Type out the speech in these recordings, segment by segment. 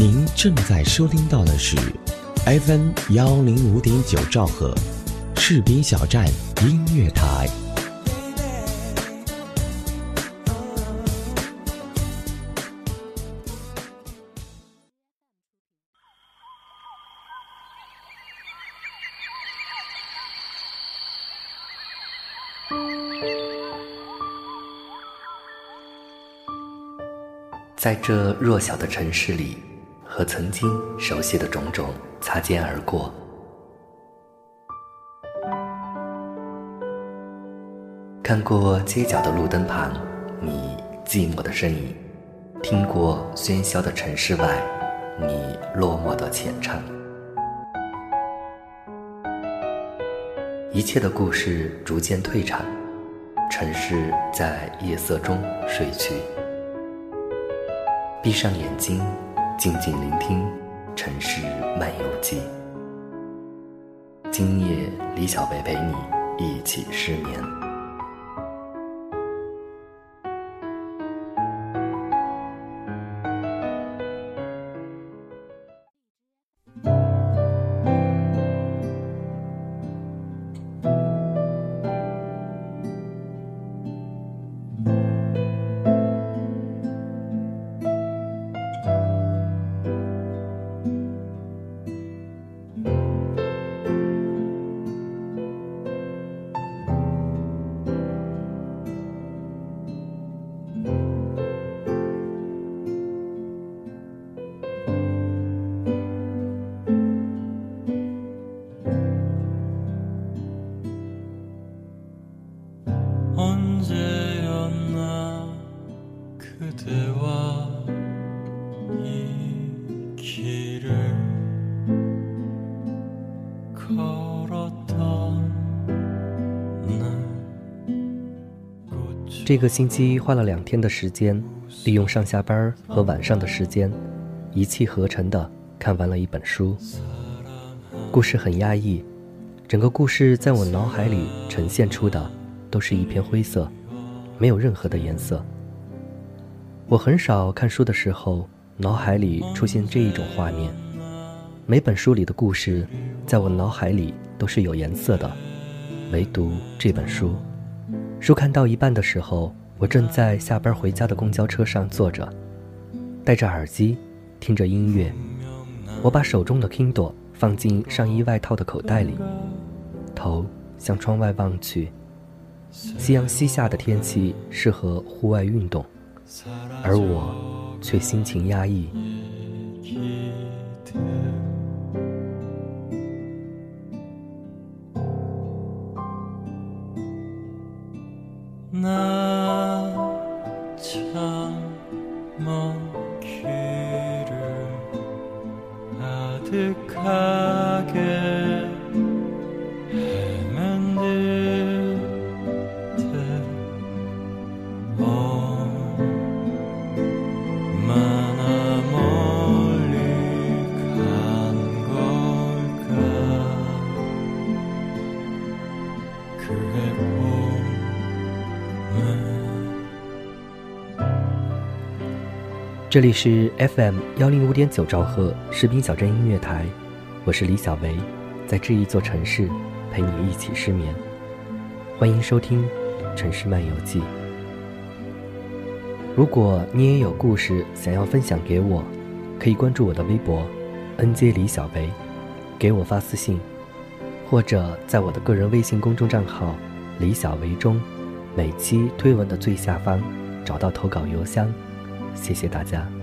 您正在收听到的是 FM 幺零五点九兆赫，士兵小站音乐台。在这弱小的城市里，和曾经熟悉的种种擦肩而过。看过街角的路灯旁，你寂寞的身影；听过喧嚣的城市外，你落寞的浅唱。一切的故事逐渐退场，城市在夜色中睡去。闭上眼睛，静静聆听《城市漫游记》。今夜，李小贝陪你一起失眠。这个星期花了两天的时间，利用上下班和晚上的时间，一气呵成的看完了一本书。故事很压抑，整个故事在我脑海里呈现出的都是一片灰色，没有任何的颜色。我很少看书的时候，脑海里出现这一种画面。每本书里的故事，在我脑海里都是有颜色的，唯独这本书。书看到一半的时候，我正在下班回家的公交车上坐着，戴着耳机，听着音乐。我把手中的 Kindle 放进上衣外套的口袋里，头向窗外望去。夕阳西下的天气适合户外运动，而我却心情压抑。这里是 FM 幺零五点九兆赫士兵小镇音乐台，我是李小维，在这一座城市陪你一起失眠。欢迎收听《城市漫游记》。如果你也有故事想要分享给我，可以关注我的微博 “nj 李小维”，给我发私信，或者在我的个人微信公众账号“李小维”中，每期推文的最下方找到投稿邮箱。谢谢大家。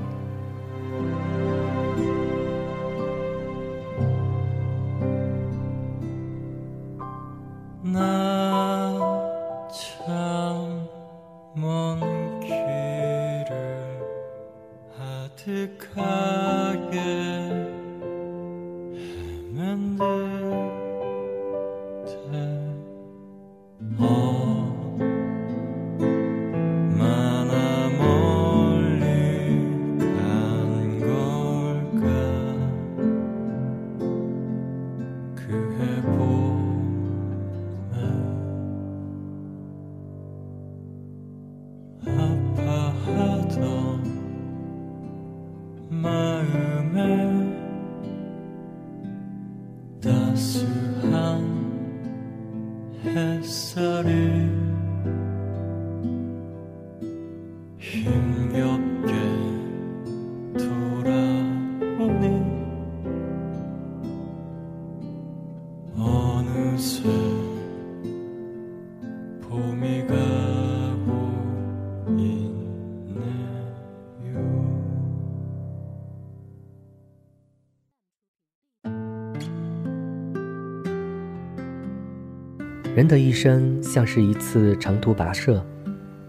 人的一生像是一次长途跋涉，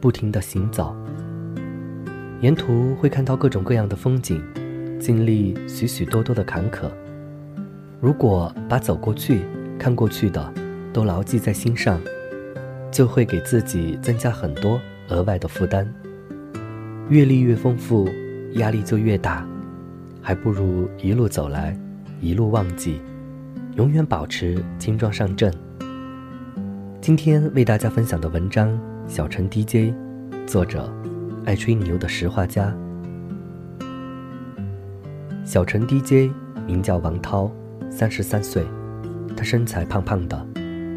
不停的行走，沿途会看到各种各样的风景，经历许许多多的坎坷。如果把走过去、看过去的都牢记在心上，就会给自己增加很多额外的负担。阅历越丰富，压力就越大，还不如一路走来，一路忘记，永远保持轻装上阵。今天为大家分享的文章《小陈 DJ》，作者爱吹牛的石画家。小陈 DJ 名叫王涛，三十三岁，他身材胖胖的，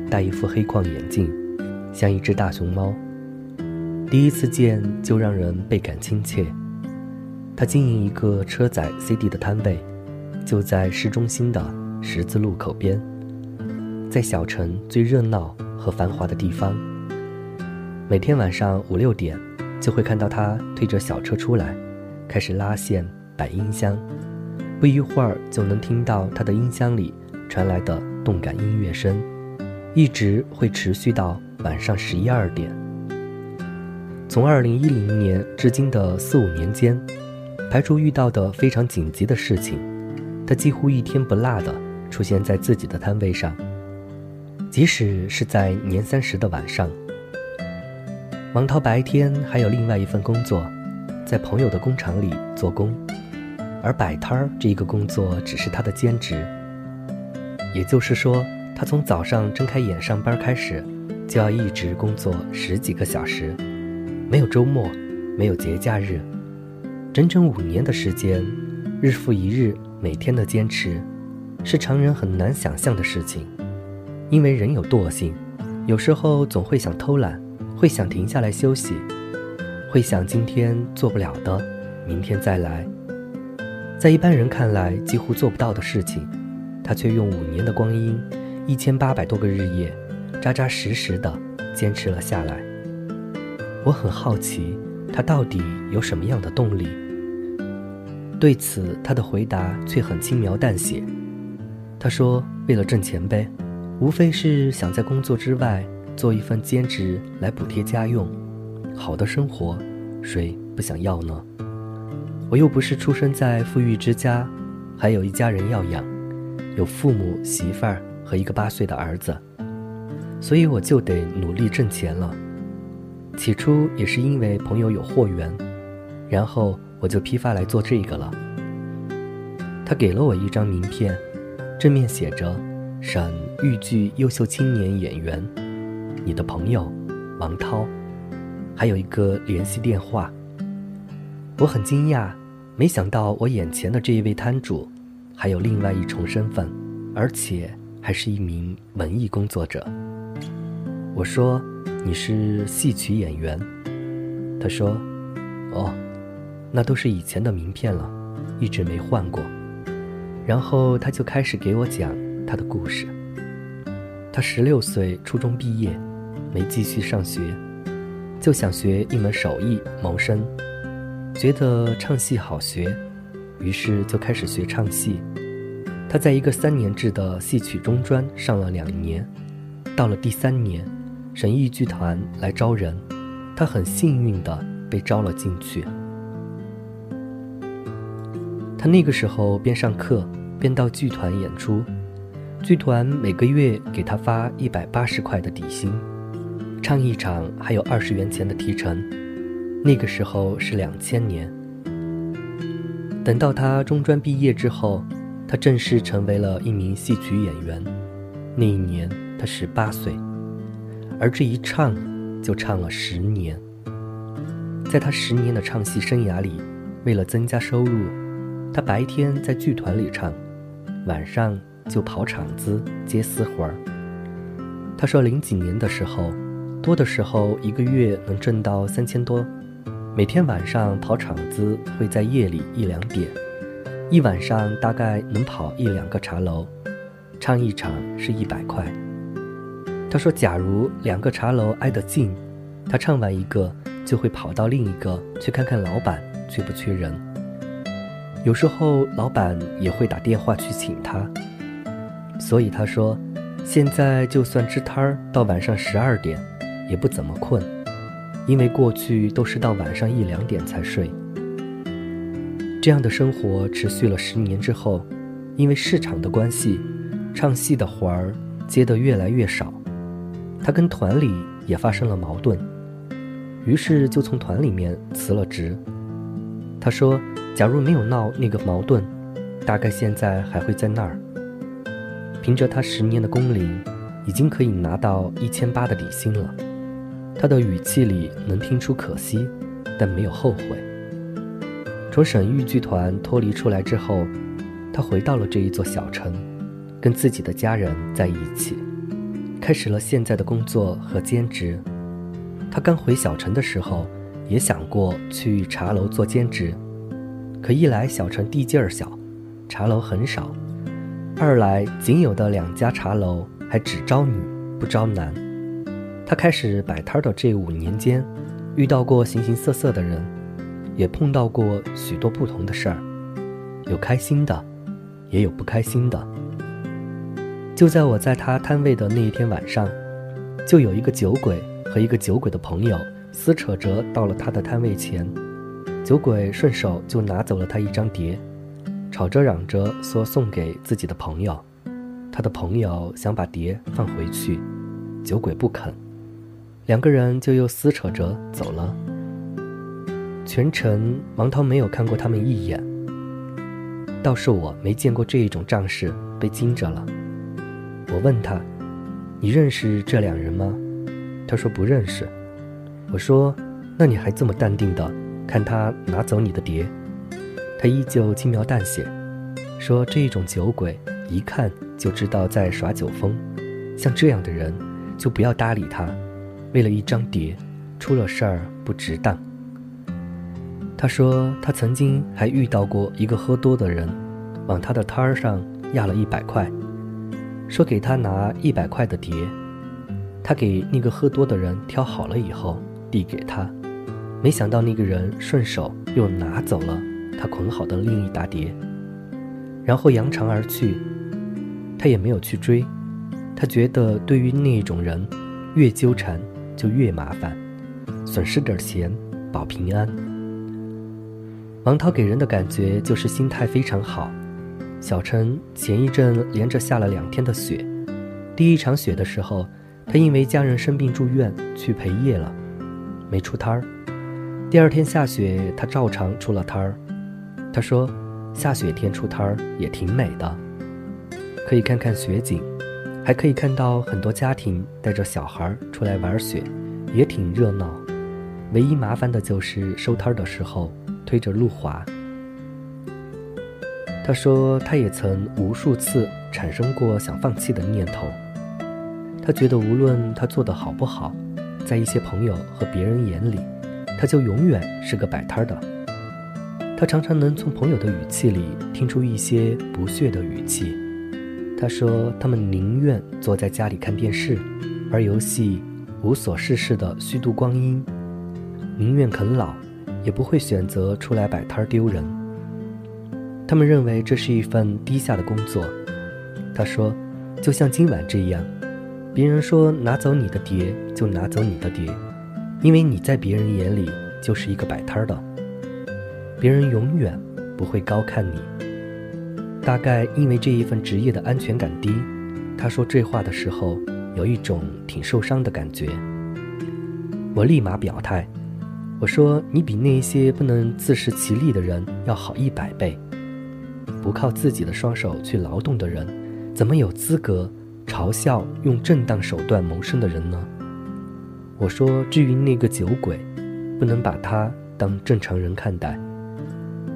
戴一副黑框眼镜，像一只大熊猫。第一次见就让人倍感亲切。他经营一个车载 CD 的摊位，就在市中心的十字路口边，在小城最热闹。和繁华的地方，每天晚上五六点，就会看到他推着小车出来，开始拉线摆音箱。不一会儿，就能听到他的音箱里传来的动感音乐声，一直会持续到晚上十一二点。从二零一零年至今的四五年间，排除遇到的非常紧急的事情，他几乎一天不落的出现在自己的摊位上。即使是在年三十的晚上，王涛白天还有另外一份工作，在朋友的工厂里做工，而摆摊儿这一个工作只是他的兼职。也就是说，他从早上睁开眼上班开始，就要一直工作十几个小时，没有周末，没有节假日，整整五年的时间，日复一日，每天的坚持，是常人很难想象的事情。因为人有惰性，有时候总会想偷懒，会想停下来休息，会想今天做不了的，明天再来。在一般人看来几乎做不到的事情，他却用五年的光阴，一千八百多个日夜，扎扎实实的坚持了下来。我很好奇，他到底有什么样的动力？对此，他的回答却很轻描淡写。他说：“为了挣钱呗。”无非是想在工作之外做一份兼职来补贴家用，好的生活，谁不想要呢？我又不是出生在富裕之家，还有一家人要养，有父母、媳妇儿和一个八岁的儿子，所以我就得努力挣钱了。起初也是因为朋友有货源，然后我就批发来做这个了。他给了我一张名片，正面写着。省豫剧优秀青年演员，你的朋友王涛，还有一个联系电话。我很惊讶，没想到我眼前的这一位摊主，还有另外一重身份，而且还是一名文艺工作者。我说：“你是戏曲演员？”他说：“哦，那都是以前的名片了，一直没换过。”然后他就开始给我讲。他的故事。他十六岁初中毕业，没继续上学，就想学一门手艺谋生，觉得唱戏好学，于是就开始学唱戏。他在一个三年制的戏曲中专上了两年，到了第三年，省艺剧团来招人，他很幸运的被招了进去。他那个时候边上课边到剧团演出。剧团每个月给他发一百八十块的底薪，唱一场还有二十元钱的提成。那个时候是两千年。等到他中专毕业之后，他正式成为了一名戏曲演员。那一年他十八岁，而这一唱就唱了十年。在他十年的唱戏生涯里，为了增加收入，他白天在剧团里唱，晚上。就跑场子接私活儿。他说，零几年的时候，多的时候一个月能挣到三千多，每天晚上跑场子会在夜里一两点，一晚上大概能跑一两个茶楼，唱一场是一百块。他说，假如两个茶楼挨得近，他唱完一个就会跑到另一个去看看老板缺不缺人。有时候老板也会打电话去请他，所以他说，现在就算支摊儿到晚上十二点，也不怎么困。因为过去都是到晚上一两点才睡，这样的生活持续了十年之后，因为市场的关系，唱戏的活儿接得越来越少，他跟团里也发生了矛盾，于是就从团里面辞了职。他说：“假如没有闹那个矛盾，大概现在还会在那儿。凭着他十年的工龄，已经可以拿到一千八的底薪了。”他的语气里能听出可惜，但没有后悔。从省豫剧团脱离出来之后，他回到了这一座小城，跟自己的家人在一起，开始了现在的工作和兼职。他刚回小城的时候，也想过去茶楼做兼职，可一来小城地界儿小，茶楼很少；二来仅有的两家茶楼还只招女不招男。他开始摆摊的这五年间，遇到过形形色色的人，也碰到过许多不同的事儿，有开心的，也有不开心的。就在我在他摊位的那一天晚上，就有一个酒鬼和一个酒鬼的朋友撕扯着到了他的摊位前，酒鬼顺手就拿走了他一张碟，吵着嚷着说送给自己的朋友，他的朋友想把碟放回去，酒鬼不肯。两个人就又撕扯着走了。全程王涛没有看过他们一眼。倒是我没见过这一种仗势，被惊着了。我问他：“你认识这两人吗？”他说不认识。我说：“那你还这么淡定的看他拿走你的碟？”他依旧轻描淡写，说：“这种酒鬼一看就知道在耍酒疯，像这样的人就不要搭理他。”为了一张碟，出了事儿不值当。他说他曾经还遇到过一个喝多的人，往他的摊儿上压了一百块，说给他拿一百块的碟。他给那个喝多的人挑好了以后递给他，没想到那个人顺手又拿走了他捆好的另一沓碟，然后扬长而去。他也没有去追，他觉得对于那种人，越纠缠。就越麻烦，损失点钱保平安。王涛给人的感觉就是心态非常好。小陈前一阵连着下了两天的雪，第一场雪的时候，他因为家人生病住院去陪夜了，没出摊儿。第二天下雪，他照常出了摊儿。他说，下雪天出摊儿也挺美的，可以看看雪景。还可以看到很多家庭带着小孩出来玩雪，也挺热闹。唯一麻烦的就是收摊儿的时候推着路滑。他说他也曾无数次产生过想放弃的念头。他觉得无论他做的好不好，在一些朋友和别人眼里，他就永远是个摆摊儿的。他常常能从朋友的语气里听出一些不屑的语气。他说：“他们宁愿坐在家里看电视、玩游戏，无所事事的虚度光阴，宁愿啃老，也不会选择出来摆摊丢人。他们认为这是一份低下的工作。”他说：“就像今晚这样，别人说拿走你的碟就拿走你的碟，因为你在别人眼里就是一个摆摊的，别人永远不会高看你。”大概因为这一份职业的安全感低，他说这话的时候有一种挺受伤的感觉。我立马表态，我说你比那些不能自食其力的人要好一百倍。不靠自己的双手去劳动的人，怎么有资格嘲笑用正当手段谋生的人呢？我说至于那个酒鬼，不能把他当正常人看待。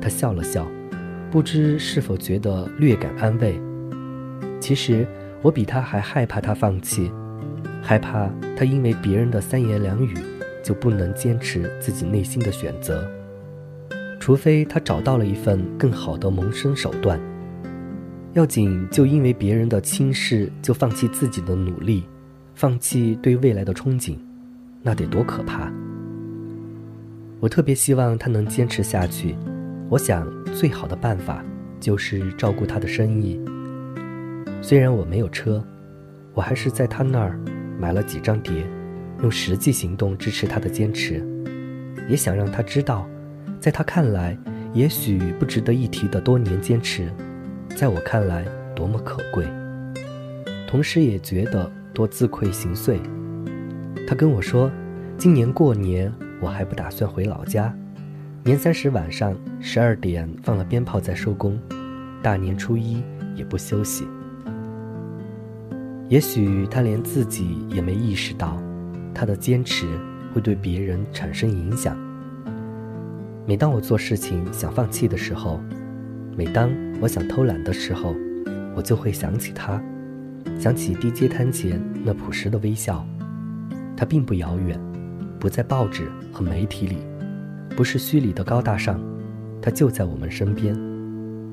他笑了笑。不知是否觉得略感安慰。其实我比他还害怕他放弃，害怕他因为别人的三言两语就不能坚持自己内心的选择，除非他找到了一份更好的谋生手段。要紧就因为别人的轻视就放弃自己的努力，放弃对未来的憧憬，那得多可怕！我特别希望他能坚持下去。我想最好的办法就是照顾他的生意。虽然我没有车，我还是在他那儿买了几张碟，用实际行动支持他的坚持，也想让他知道，在他看来也许不值得一提的多年坚持。在我看来，多么可贵，同时也觉得多自愧形秽。他跟我说，今年过年我还不打算回老家，年三十晚上十二点放了鞭炮再收工，大年初一也不休息。也许他连自己也没意识到，他的坚持会对别人产生影响。每当我做事情想放弃的时候，每当我想偷懒的时候，我就会想起他，想起地街摊前那朴实的微笑。他并不遥远，不在报纸和媒体里，不是虚拟的高大上，它就在我们身边，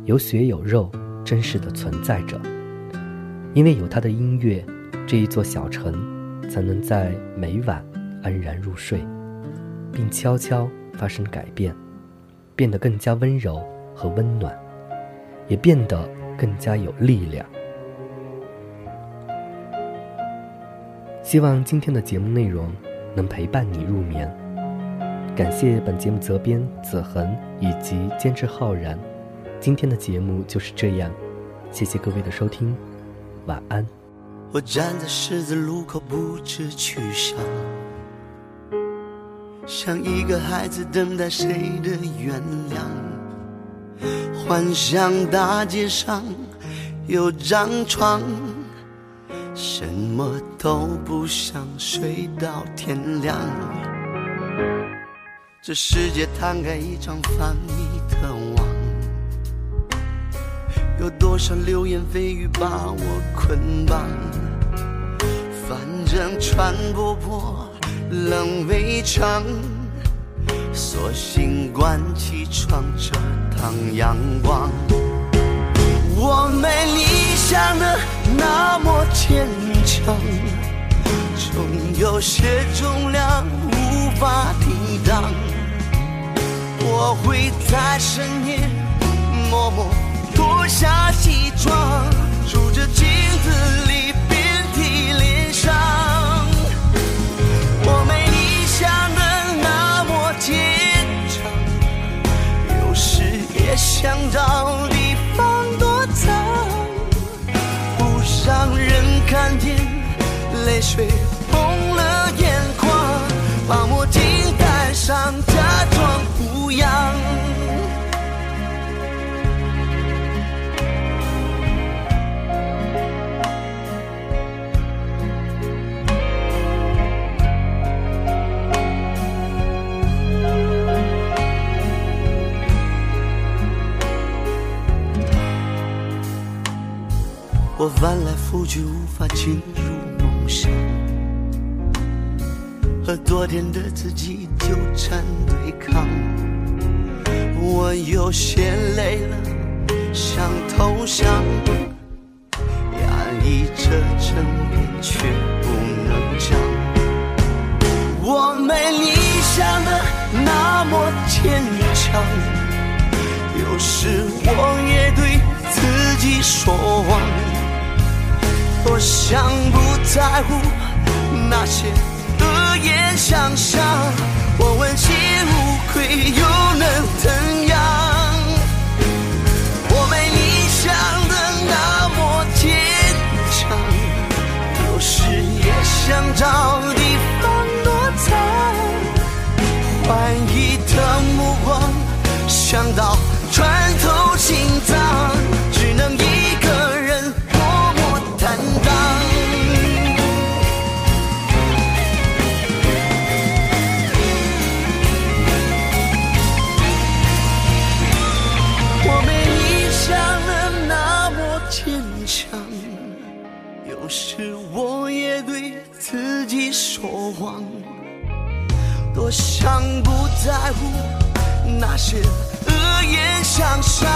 有血有肉，真实的存在着。因为有他的音乐，这一座小城才能在每晚安然入睡，并悄悄发生改变，变得更加温柔和温暖。也变得更加有力量。希望今天的节目内容能陪伴你入眠。感谢本节目责编子恒以及监制浩然。今天的节目就是这样，谢谢各位的收听，晚安。我站在十字路口不知去向，像一个孩子等待谁的原谅。幻想大街上有张床，什么都不想，睡到天亮。这世界摊开一张繁密的网，有多少流言蜚语把我捆绑？反正穿不破冷围墙。索性关起窗，遮挡阳光。我没你想的那么坚强，总有些重量无法抵挡。我会在深夜默默脱下西装，数着镜子里遍体鳞伤。我没你想的那么坚强，有时也想找地方躲藏，不让人看见泪水我翻来覆去无法进入梦乡，和昨天的自己纠缠对抗。我有些累了，想投降，压抑着争辩却不能讲。我没你想的那么坚强，有时我也对自己说谎。我想不在乎那些恶言相向，我问心无愧又能怎样？我没你想的那么坚强，有时也想找地方躲藏。怀疑的目光，想到想不在乎那些恶言相向